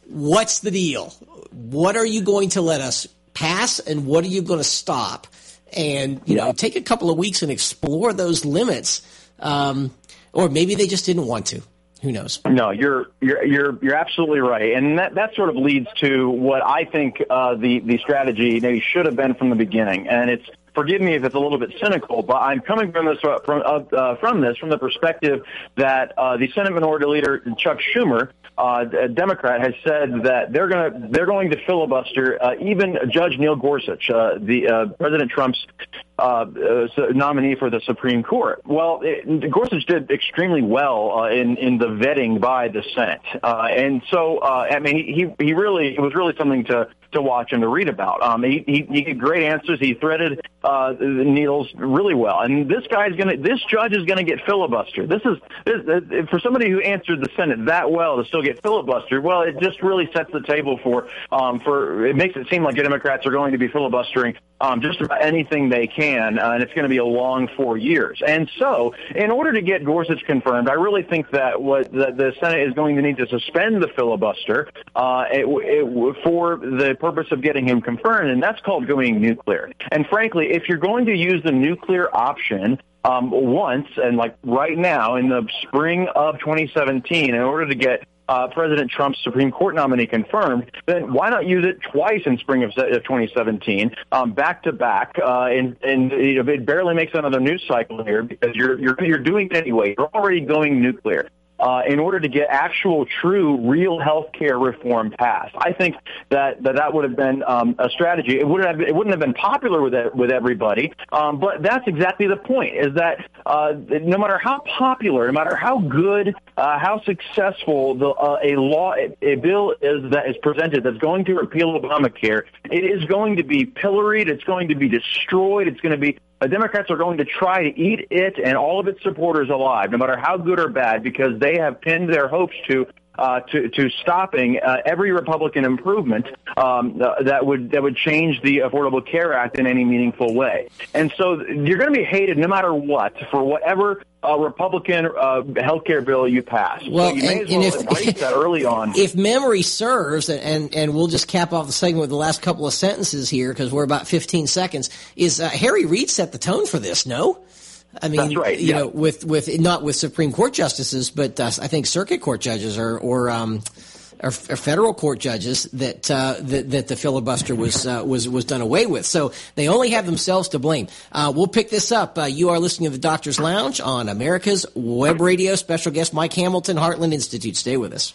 What's the deal? what are you going to let us pass and what are you going to stop? And, you know, take a couple of weeks and explore those limits. Um, or maybe they just didn't want to. Who knows? No, you're you're you're you're absolutely right, and that that sort of leads to what I think uh, the the strategy maybe should have been from the beginning, and it's forgive me if it's a little bit cynical, but I'm coming from this uh, from uh, from this from the perspective that uh, the Senate Minority Leader Chuck Schumer, uh, a Democrat, has said that they're going to they're going to filibuster uh, even Judge Neil Gorsuch, uh, the uh, President Trump's uh, uh, nominee for the Supreme Court. Well, it, Gorsuch did extremely well uh, in in the vetting by the Senate, uh, and so uh, I mean he he really it was really something to to watch and to read about. Um, he, he he gave great answers. He threaded uh, the needles really well, and this guy's gonna this judge is gonna get filibustered. This is this, for somebody who answered the Senate that well to still get filibustered. Well, it just really sets the table for um, for it makes it seem like Democrats are going to be filibustering um, just about anything they can, uh, and it's going to be a long four years. And so, in order to get Gorsuch confirmed, I really think that what the, the Senate is going to need to suspend the filibuster uh, it, it, for the purpose of getting him confirmed, and that's called going nuclear. And frankly, if you're going to use the nuclear option, um, once and like right now in the spring of 2017 in order to get uh, President Trump's Supreme Court nominee confirmed, then why not use it twice in spring of 2017, um, back to back? Uh, and and you know, it barely makes another news cycle here because you're you're you're doing it anyway. You're already going nuclear uh, in order to get actual, true, real health care reform passed. I think that that, that would have been um, a strategy. It wouldn't have it wouldn't have been popular with it, with everybody, um, but that's exactly the point. Is that uh, no matter how popular, no matter how good, uh, how successful the, uh, a law, a bill is that is presented that's going to repeal Obamacare, it is going to be pilloried. It's going to be destroyed. It's going to be the Democrats are going to try to eat it and all of its supporters alive, no matter how good or bad, because they have pinned their hopes to uh, to, to stopping uh, every Republican improvement um, uh, that would that would change the Affordable Care Act in any meaningful way. And so you're going to be hated no matter what for whatever uh, Republican uh, health care bill you pass. Well, so you and, well if, embrace (laughs) that early on. If memory serves, and and we'll just cap off the segment with the last couple of sentences here because we're about 15 seconds. Is uh, Harry Reid set the tone for this? No. I mean, That's right, you yeah. know, with with not with Supreme Court justices, but uh, I think circuit court judges or or, um, or, federal court judges that uh, that, that the filibuster was uh, was was done away with. So they only have themselves to blame. Uh, we'll pick this up. Uh, you are listening to the Doctor's Lounge on America's Web Radio. Special guest Mike Hamilton, Heartland Institute. Stay with us.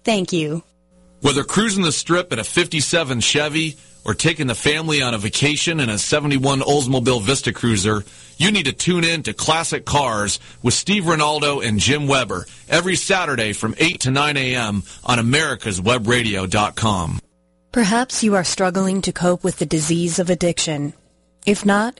Thank you. Whether cruising the strip in a 57 Chevy or taking the family on a vacation in a 71 Oldsmobile Vista Cruiser, you need to tune in to Classic Cars with Steve Ronaldo and Jim Weber every Saturday from 8 to 9 a.m. on americaswebradio.com. Perhaps you are struggling to cope with the disease of addiction. If not,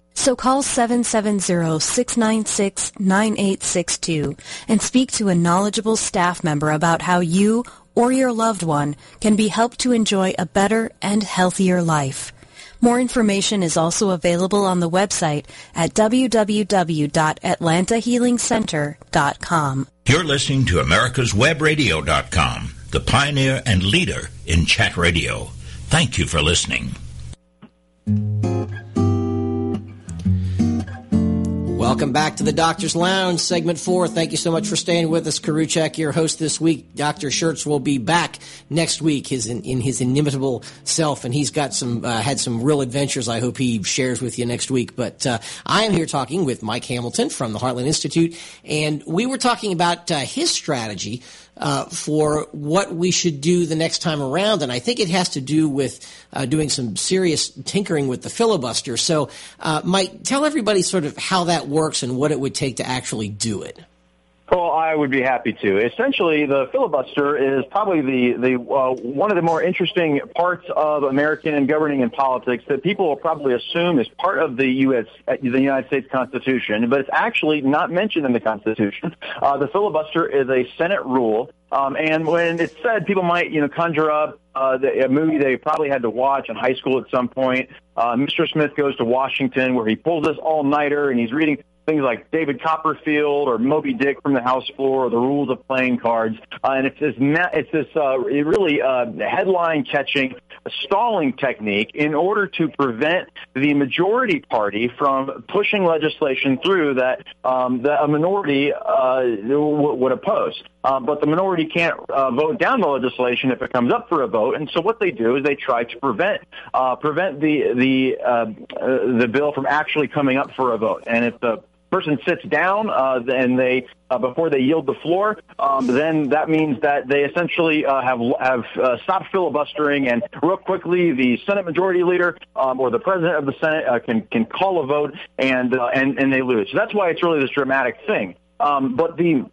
So call 770-696-9862 and speak to a knowledgeable staff member about how you or your loved one can be helped to enjoy a better and healthier life. More information is also available on the website at www.atlantahealingcenter.com. You're listening to America's americaswebradio.com, the pioneer and leader in chat radio. Thank you for listening. Welcome back to the Doctor's Lounge, segment four. Thank you so much for staying with us. Koriwchak, your host this week. Dr. Scherz will be back next week his, in, in his inimitable self, and he's got some, uh, had some real adventures I hope he shares with you next week. But uh, I am here talking with Mike Hamilton from the Heartland Institute, and we were talking about uh, his strategy uh, for what we should do the next time around. And I think it has to do with uh, doing some serious tinkering with the filibuster. So, uh, Mike, tell everybody sort of how that works and what it would take to actually do it. Well, I would be happy to. Essentially, the filibuster is probably the the uh, one of the more interesting parts of American governing and politics that people will probably assume is part of the U.S. Uh, the United States Constitution, but it's actually not mentioned in the Constitution. Uh, the filibuster is a Senate rule, um, and when it's said, people might you know conjure up uh, the, a movie they probably had to watch in high school at some point. Uh, Mr. Smith goes to Washington, where he pulls this all nighter and he's reading things like David Copperfield or Moby Dick from the House floor or the rules of playing cards. Uh, and it's this, it's this uh, really uh, headline catching stalling technique in order to prevent the majority party from pushing legislation through that, um, that a minority uh, w- would oppose. Uh, but the minority can't uh, vote down the legislation if it comes up for a vote. And so what they do is they try to prevent prevent the the the bill from actually coming up for a vote. And if the person sits down uh, and they uh, before they yield the floor, um, then that means that they essentially uh, have have uh, stopped filibustering, and real quickly the Senate Majority Leader um, or the President of the Senate uh, can can call a vote, and uh, and and they lose. So that's why it's really this dramatic thing. Um, but the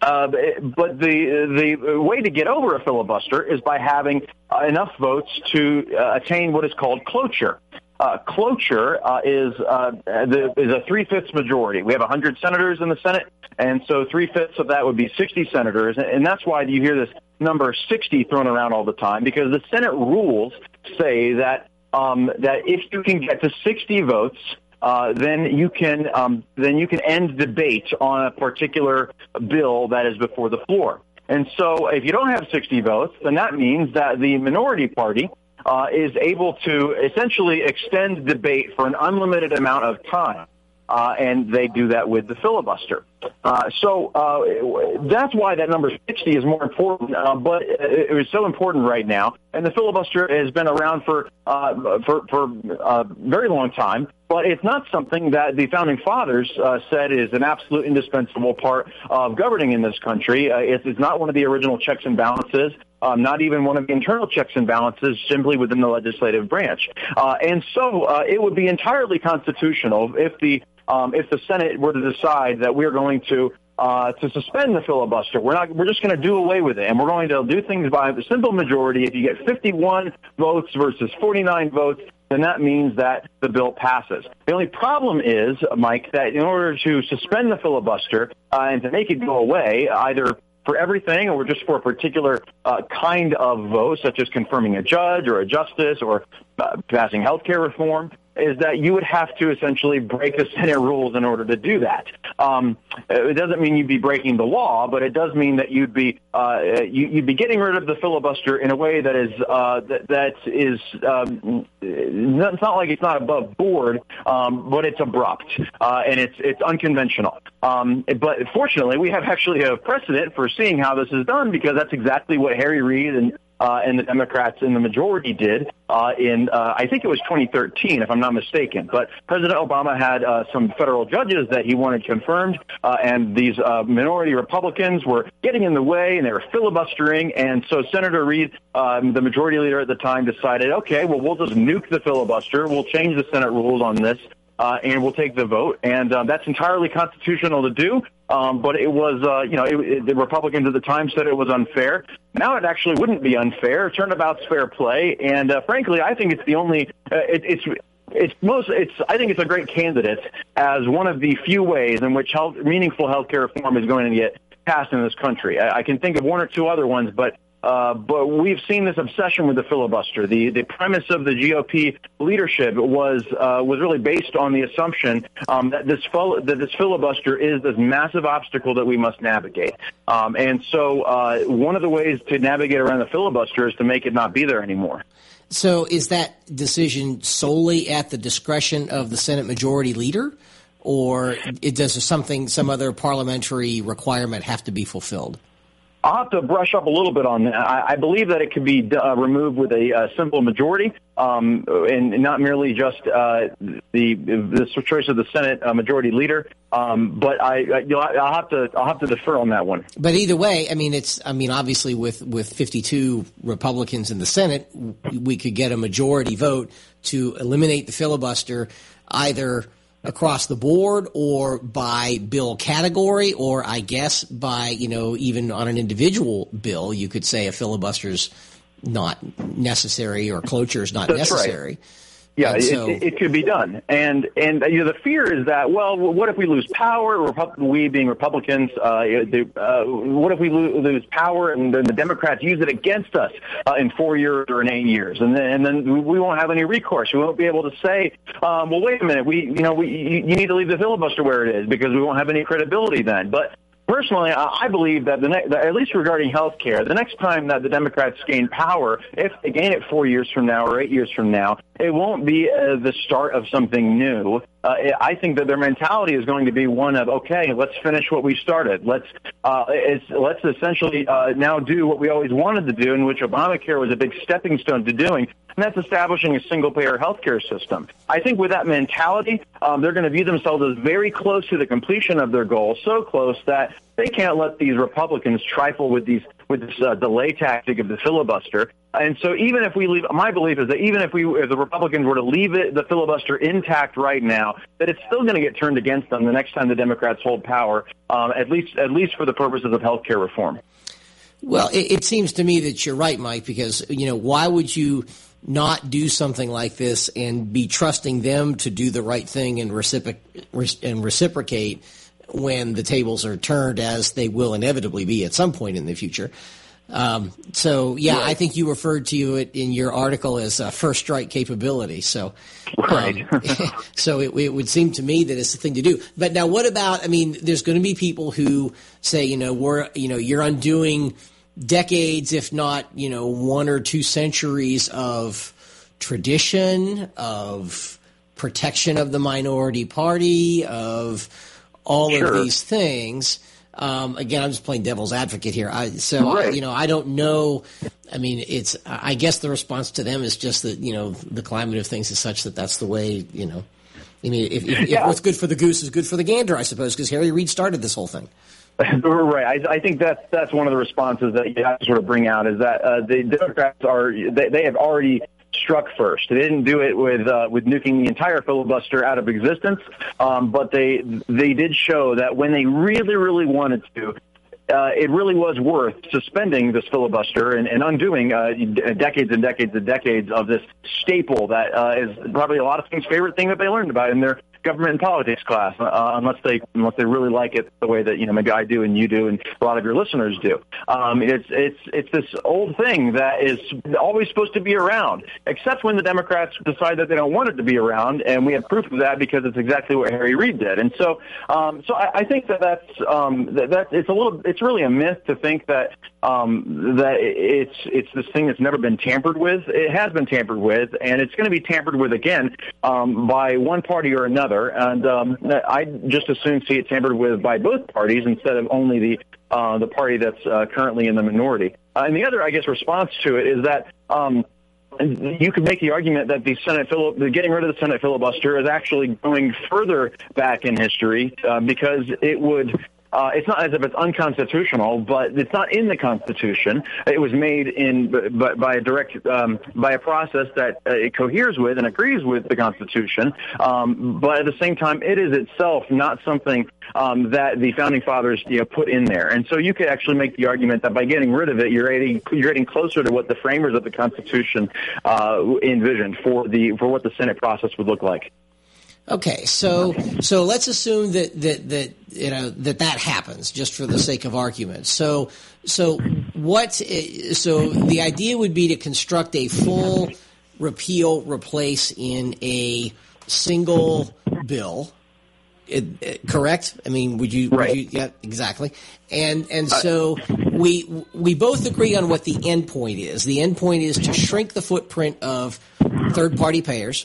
uh, but the the way to get over a filibuster is by having enough votes to uh, attain what is called cloture. Uh, cloture uh, is uh, the, is a three fifths majority. We have 100 senators in the Senate, and so three fifths of that would be 60 senators, and that's why you hear this number 60 thrown around all the time because the Senate rules say that um, that if you can get to 60 votes, uh, then you can um, then you can end debate on a particular bill that is before the floor. And so, if you don't have 60 votes, then that means that the minority party uh, is able to essentially extend debate for an unlimited amount of time. Uh, and they do that with the filibuster. Uh, so uh, that's why that number 60 is more important, uh, but it, it is so important right now. And the filibuster has been around for uh, for for a uh, very long time, but it's not something that the founding fathers uh, said is an absolute indispensable part of governing in this country. It's, it's not one of the original checks and balances. Um, not even one of the internal checks and balances simply within the legislative branch. Uh, and so uh, it would be entirely constitutional if the um, if the Senate were to decide that we're going to uh, to suspend the filibuster. We're not. We're just going to do away with it, and we're going to do things by a simple majority. If you get 51 votes versus 49 votes, then that means that the bill passes. The only problem is, Mike, that in order to suspend the filibuster uh, and to make it go away, either for everything or just for a particular uh, kind of vote, such as confirming a judge or a justice or uh, passing health care reform, is that you would have to essentially break the Senate rules in order to do that. Um, it doesn't mean you'd be breaking the law, but it does mean that you'd be uh, you, would be getting rid of the filibuster in a way that is uh, that, that is um, it's not like it's not above board, um, but it's abrupt uh, and it's it's unconventional. Um, but fortunately, we have actually a precedent for seeing how this is done because that's exactly what Harry Reid and uh, and the Democrats in the majority did uh, in, uh, I think it was 2013, if I'm not mistaken. But President Obama had uh, some federal judges that he wanted confirmed, uh, and these uh, minority Republicans were getting in the way, and they were filibustering. And so Senator Reid, um, the majority leader at the time, decided, okay, well, we'll just nuke the filibuster. We'll change the Senate rules on this uh, and we'll take the vote. And uh, that's entirely constitutional to do. Um, but it was, uh, you know, it, it, the Republicans at the time said it was unfair. Now it actually wouldn't be unfair. Turnabout's fair play, and uh, frankly, I think it's the only. Uh, it, it's it's most it's I think it's a great candidate as one of the few ways in which health, meaningful healthcare reform is going to get passed in this country. I, I can think of one or two other ones, but uh, but we've seen this obsession with the filibuster. The the premise of the GOP leadership was uh, was really based on the assumption um, that this fil- that this filibuster is this massive obstacle that we must navigate. Um, and so uh, one of the ways to navigate around the filibuster is to make it not be there anymore. So is that decision solely at the discretion of the Senate Majority Leader? or does something, some other parliamentary requirement have to be fulfilled? I'll have to brush up a little bit on that. I, I believe that it could be uh, removed with a uh, simple majority, um, and not merely just uh, the the choice of the Senate uh, Majority Leader. Um, but I, I will have to I'll have to defer on that one. But either way, I mean, it's I mean, obviously with with 52 Republicans in the Senate, we could get a majority vote to eliminate the filibuster, either across the board or by bill category or I guess by, you know, even on an individual bill, you could say a filibuster's not necessary or cloture is not That's necessary. Right. Yeah, so, it, it, could be done, and and you know the fear is that well, what if we lose power? we being Republicans, uh, the, uh, what if we lose power and then the Democrats use it against us uh, in four years or in eight years, and then and then we won't have any recourse. We won't be able to say, um, well, wait a minute, we you know we you, you need to leave the filibuster where it is because we won't have any credibility then. But Personally, I believe that the ne- that at least regarding health care, the next time that the Democrats gain power, if they gain it four years from now or eight years from now, it won't be uh, the start of something new. Uh, I think that their mentality is going to be one of okay, let's finish what we started. Let's uh, let's essentially uh, now do what we always wanted to do, in which Obamacare was a big stepping stone to doing, and that's establishing a single-payer healthcare system. I think with that mentality, um, they're going to view themselves as very close to the completion of their goal, so close that they can't let these Republicans trifle with these with this uh, delay tactic of the filibuster. And so, even if we leave, my belief is that even if we, if the Republicans were to leave it, the filibuster intact right now, that it's still going to get turned against them the next time the Democrats hold power, um, at least at least for the purposes of health care reform. Well, it, it seems to me that you're right, Mike, because you know why would you not do something like this and be trusting them to do the right thing and, recipro- and reciprocate when the tables are turned, as they will inevitably be at some point in the future. Um, so yeah, I think you referred to it in your article as a first strike capability. So, right. Um, (laughs) so it, it, would seem to me that it's the thing to do. But now, what about? I mean, there's going to be people who say, you know, we're, you know, you're undoing decades, if not, you know, one or two centuries of tradition, of protection of the minority party, of all sure. of these things. Um, again, I'm just playing devil's advocate here. I, so, right. I, you know, I don't know. I mean, it's. I guess the response to them is just that you know the climate of things is such that that's the way. You know, I mean, if, if, yeah. if what's good for the goose is good for the gander, I suppose, because Harry Reid started this whole thing. (laughs) right. I, I think that's that's one of the responses that you have to sort of bring out is that uh, the Democrats are they, they have already struck first. They didn't do it with uh, with nuking the entire filibuster out of existence, um, but they they did show that when they really really wanted to, uh, it really was worth suspending this filibuster and, and undoing uh, decades and decades and decades of this staple that uh, is probably a lot of things' favorite thing that they learned about in their government and politics class, uh, unless they unless they really like it the way that you know maybe I do and you do and a lot of your listeners do. Um, it's it's it's this old thing that is always supposed to be around, except when the Democrats decide that they don't want it to be around, and we have proof of that because it's exactly what Harry Reid did. And so, um, so I, I think that that's um, that, that it's a little it's really a myth to think that um, that it's it's this thing that's never been tampered with. It has been tampered with, and it's going to be tampered with again um, by one party or another. And um, I just as soon see it tampered with by both parties instead of only the uh, the party that's uh, currently in the minority. Uh, and the other, I guess, response to it is that. Um, you could make the argument that the Senate fil- the getting rid of the Senate filibuster is actually going further back in history uh, because it would uh, it's not as if it's unconstitutional, but it's not in the Constitution. It was made in by, by a direct um, by a process that uh, it coheres with and agrees with the Constitution. Um, but at the same time, it is itself not something um, that the founding fathers you know, put in there. And so you could actually make the argument that by getting rid of it, you're getting you're getting closer to what the framers of the Constitution uh, envisioned for the for what the Senate process would look like. Okay, so so let's assume that that that you know that that happens just for the sake of argument. So so what? So the idea would be to construct a full repeal replace in a single bill. It, it, correct? I mean, would you? Right. Would you, yeah, exactly. And and uh, so we we both agree on what the end point is. The end point is to shrink the footprint of third party payers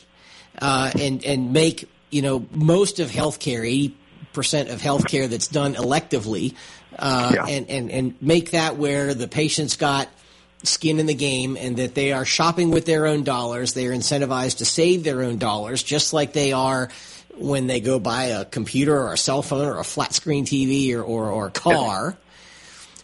uh, and and make you know, most of healthcare, eighty percent of healthcare that's done electively, uh, Yeah. and and and make that where the patient's got skin in the game and that they are shopping with their own dollars. They are incentivized to save their own dollars, just like they are when they go buy a computer or a cell phone or a flat screen TV or, or, or a car.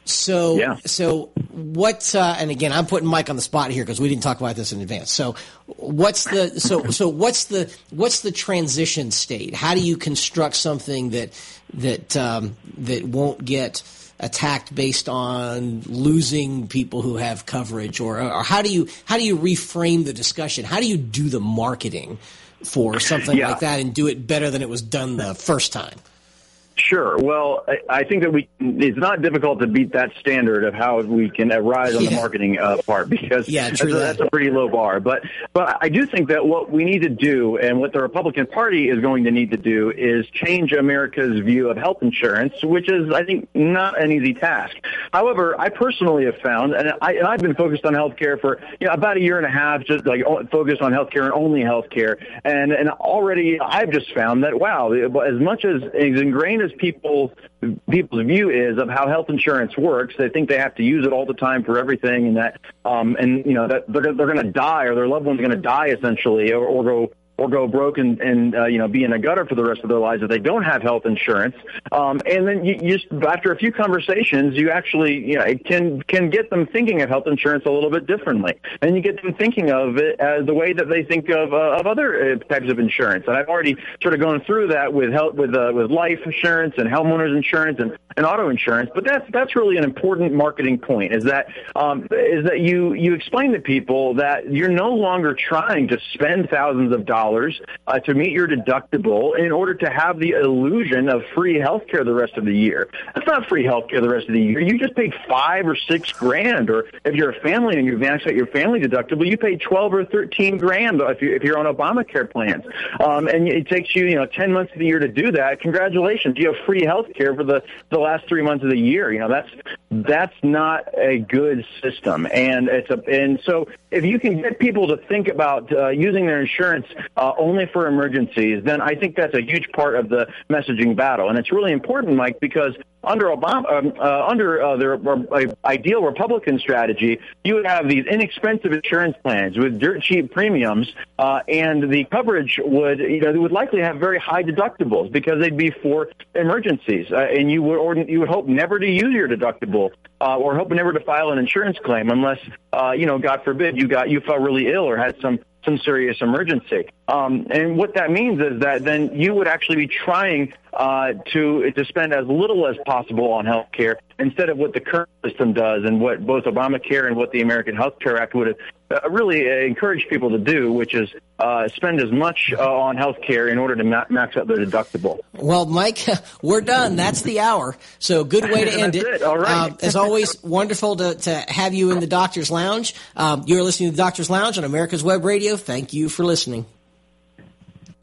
So, Yeah. so what? Uh, and again, I'm putting Mike on the spot here because we didn't talk about this in advance. So, what's the so so what's the what's the transition state? How do you construct something that that um, that won't get attacked based on losing people who have coverage, or or how do you how do you reframe the discussion? How do you do the marketing for something Yeah. like that and do it better than it was done the first time? Sure. Well, I, I think that we it's not difficult to beat that standard of how we can rise on the marketing uh, part because Yeah, that's, that. that's a pretty low bar. But but I do think that what we need to do and what the Republican Party is going to need to do is change America's view of health insurance, which is I think not an easy task. However, I personally have found, and, I, and I've been focused on healthcare for you know, about a year and a half, just like focused on healthcare and only healthcare, and and already I've just found that wow, as much as as ingrained as people people's view is of how health insurance works, they think they have to use it all the time for everything, and that um and you know that they're they're going to die or their loved one's going to die essentially, or, or go or go broke and, and uh, you know be in a gutter for the rest of their lives if they don't have health insurance. Um, and then you, you just after a few conversations, you actually you know it can can get them thinking of health insurance a little bit differently, and you get them thinking of it as the way that they think of uh, of other uh, types of insurance. And I've already sort of gone through that with health with uh, with life insurance and homeowners insurance and, and auto insurance. But that's that's really an important marketing point is that um, is that you you explain to people that you're no longer trying to spend thousands of dollars uh, to meet your deductible in order to have the illusion of free health care the rest of the year. That's not free health care the rest of the year. You just paid five or six grand, or if you're a family and you've maxed out your family deductible, you paid twelve or thirteen grand if you if you're on Obamacare plans. Um, and it takes you you know ten months of the year to do that. Congratulations, you have free health care for the the last three months of the year. You know that's that's not a good system, and it's a and so if you can get people to think about uh, using their insurance uh, only for emergencies, then I think that's a huge part of the messaging battle, and it's really important, Mike, because under Obama, um, uh, under uh, their uh, ideal Republican strategy, you would have these inexpensive insurance plans with dirt cheap premiums, uh, and the coverage would, you know, would likely have very high deductibles because they'd be for emergencies, uh, and you would, or you would hope never to use your deductible, uh, or hope never to file an insurance claim unless, uh, you know, God forbid you got you felt really ill or had some some serious emergency. Um, and what that means is that then you would actually be trying uh, to to spend as little as possible on health care instead of what the current system does and what both Obamacare and what the American Health Care Act would have uh, really uh, encouraged people to do, which is uh, spend as much uh, on health care in order to ma- max out their deductible. Well, Mike, (laughs) we're done. That's the hour. So good way to (laughs) end That's it. All right. As always, wonderful to, to have you in the Doctor's Lounge. Um, you're listening to the Doctor's Lounge on America's Web Radio. Thank you for listening.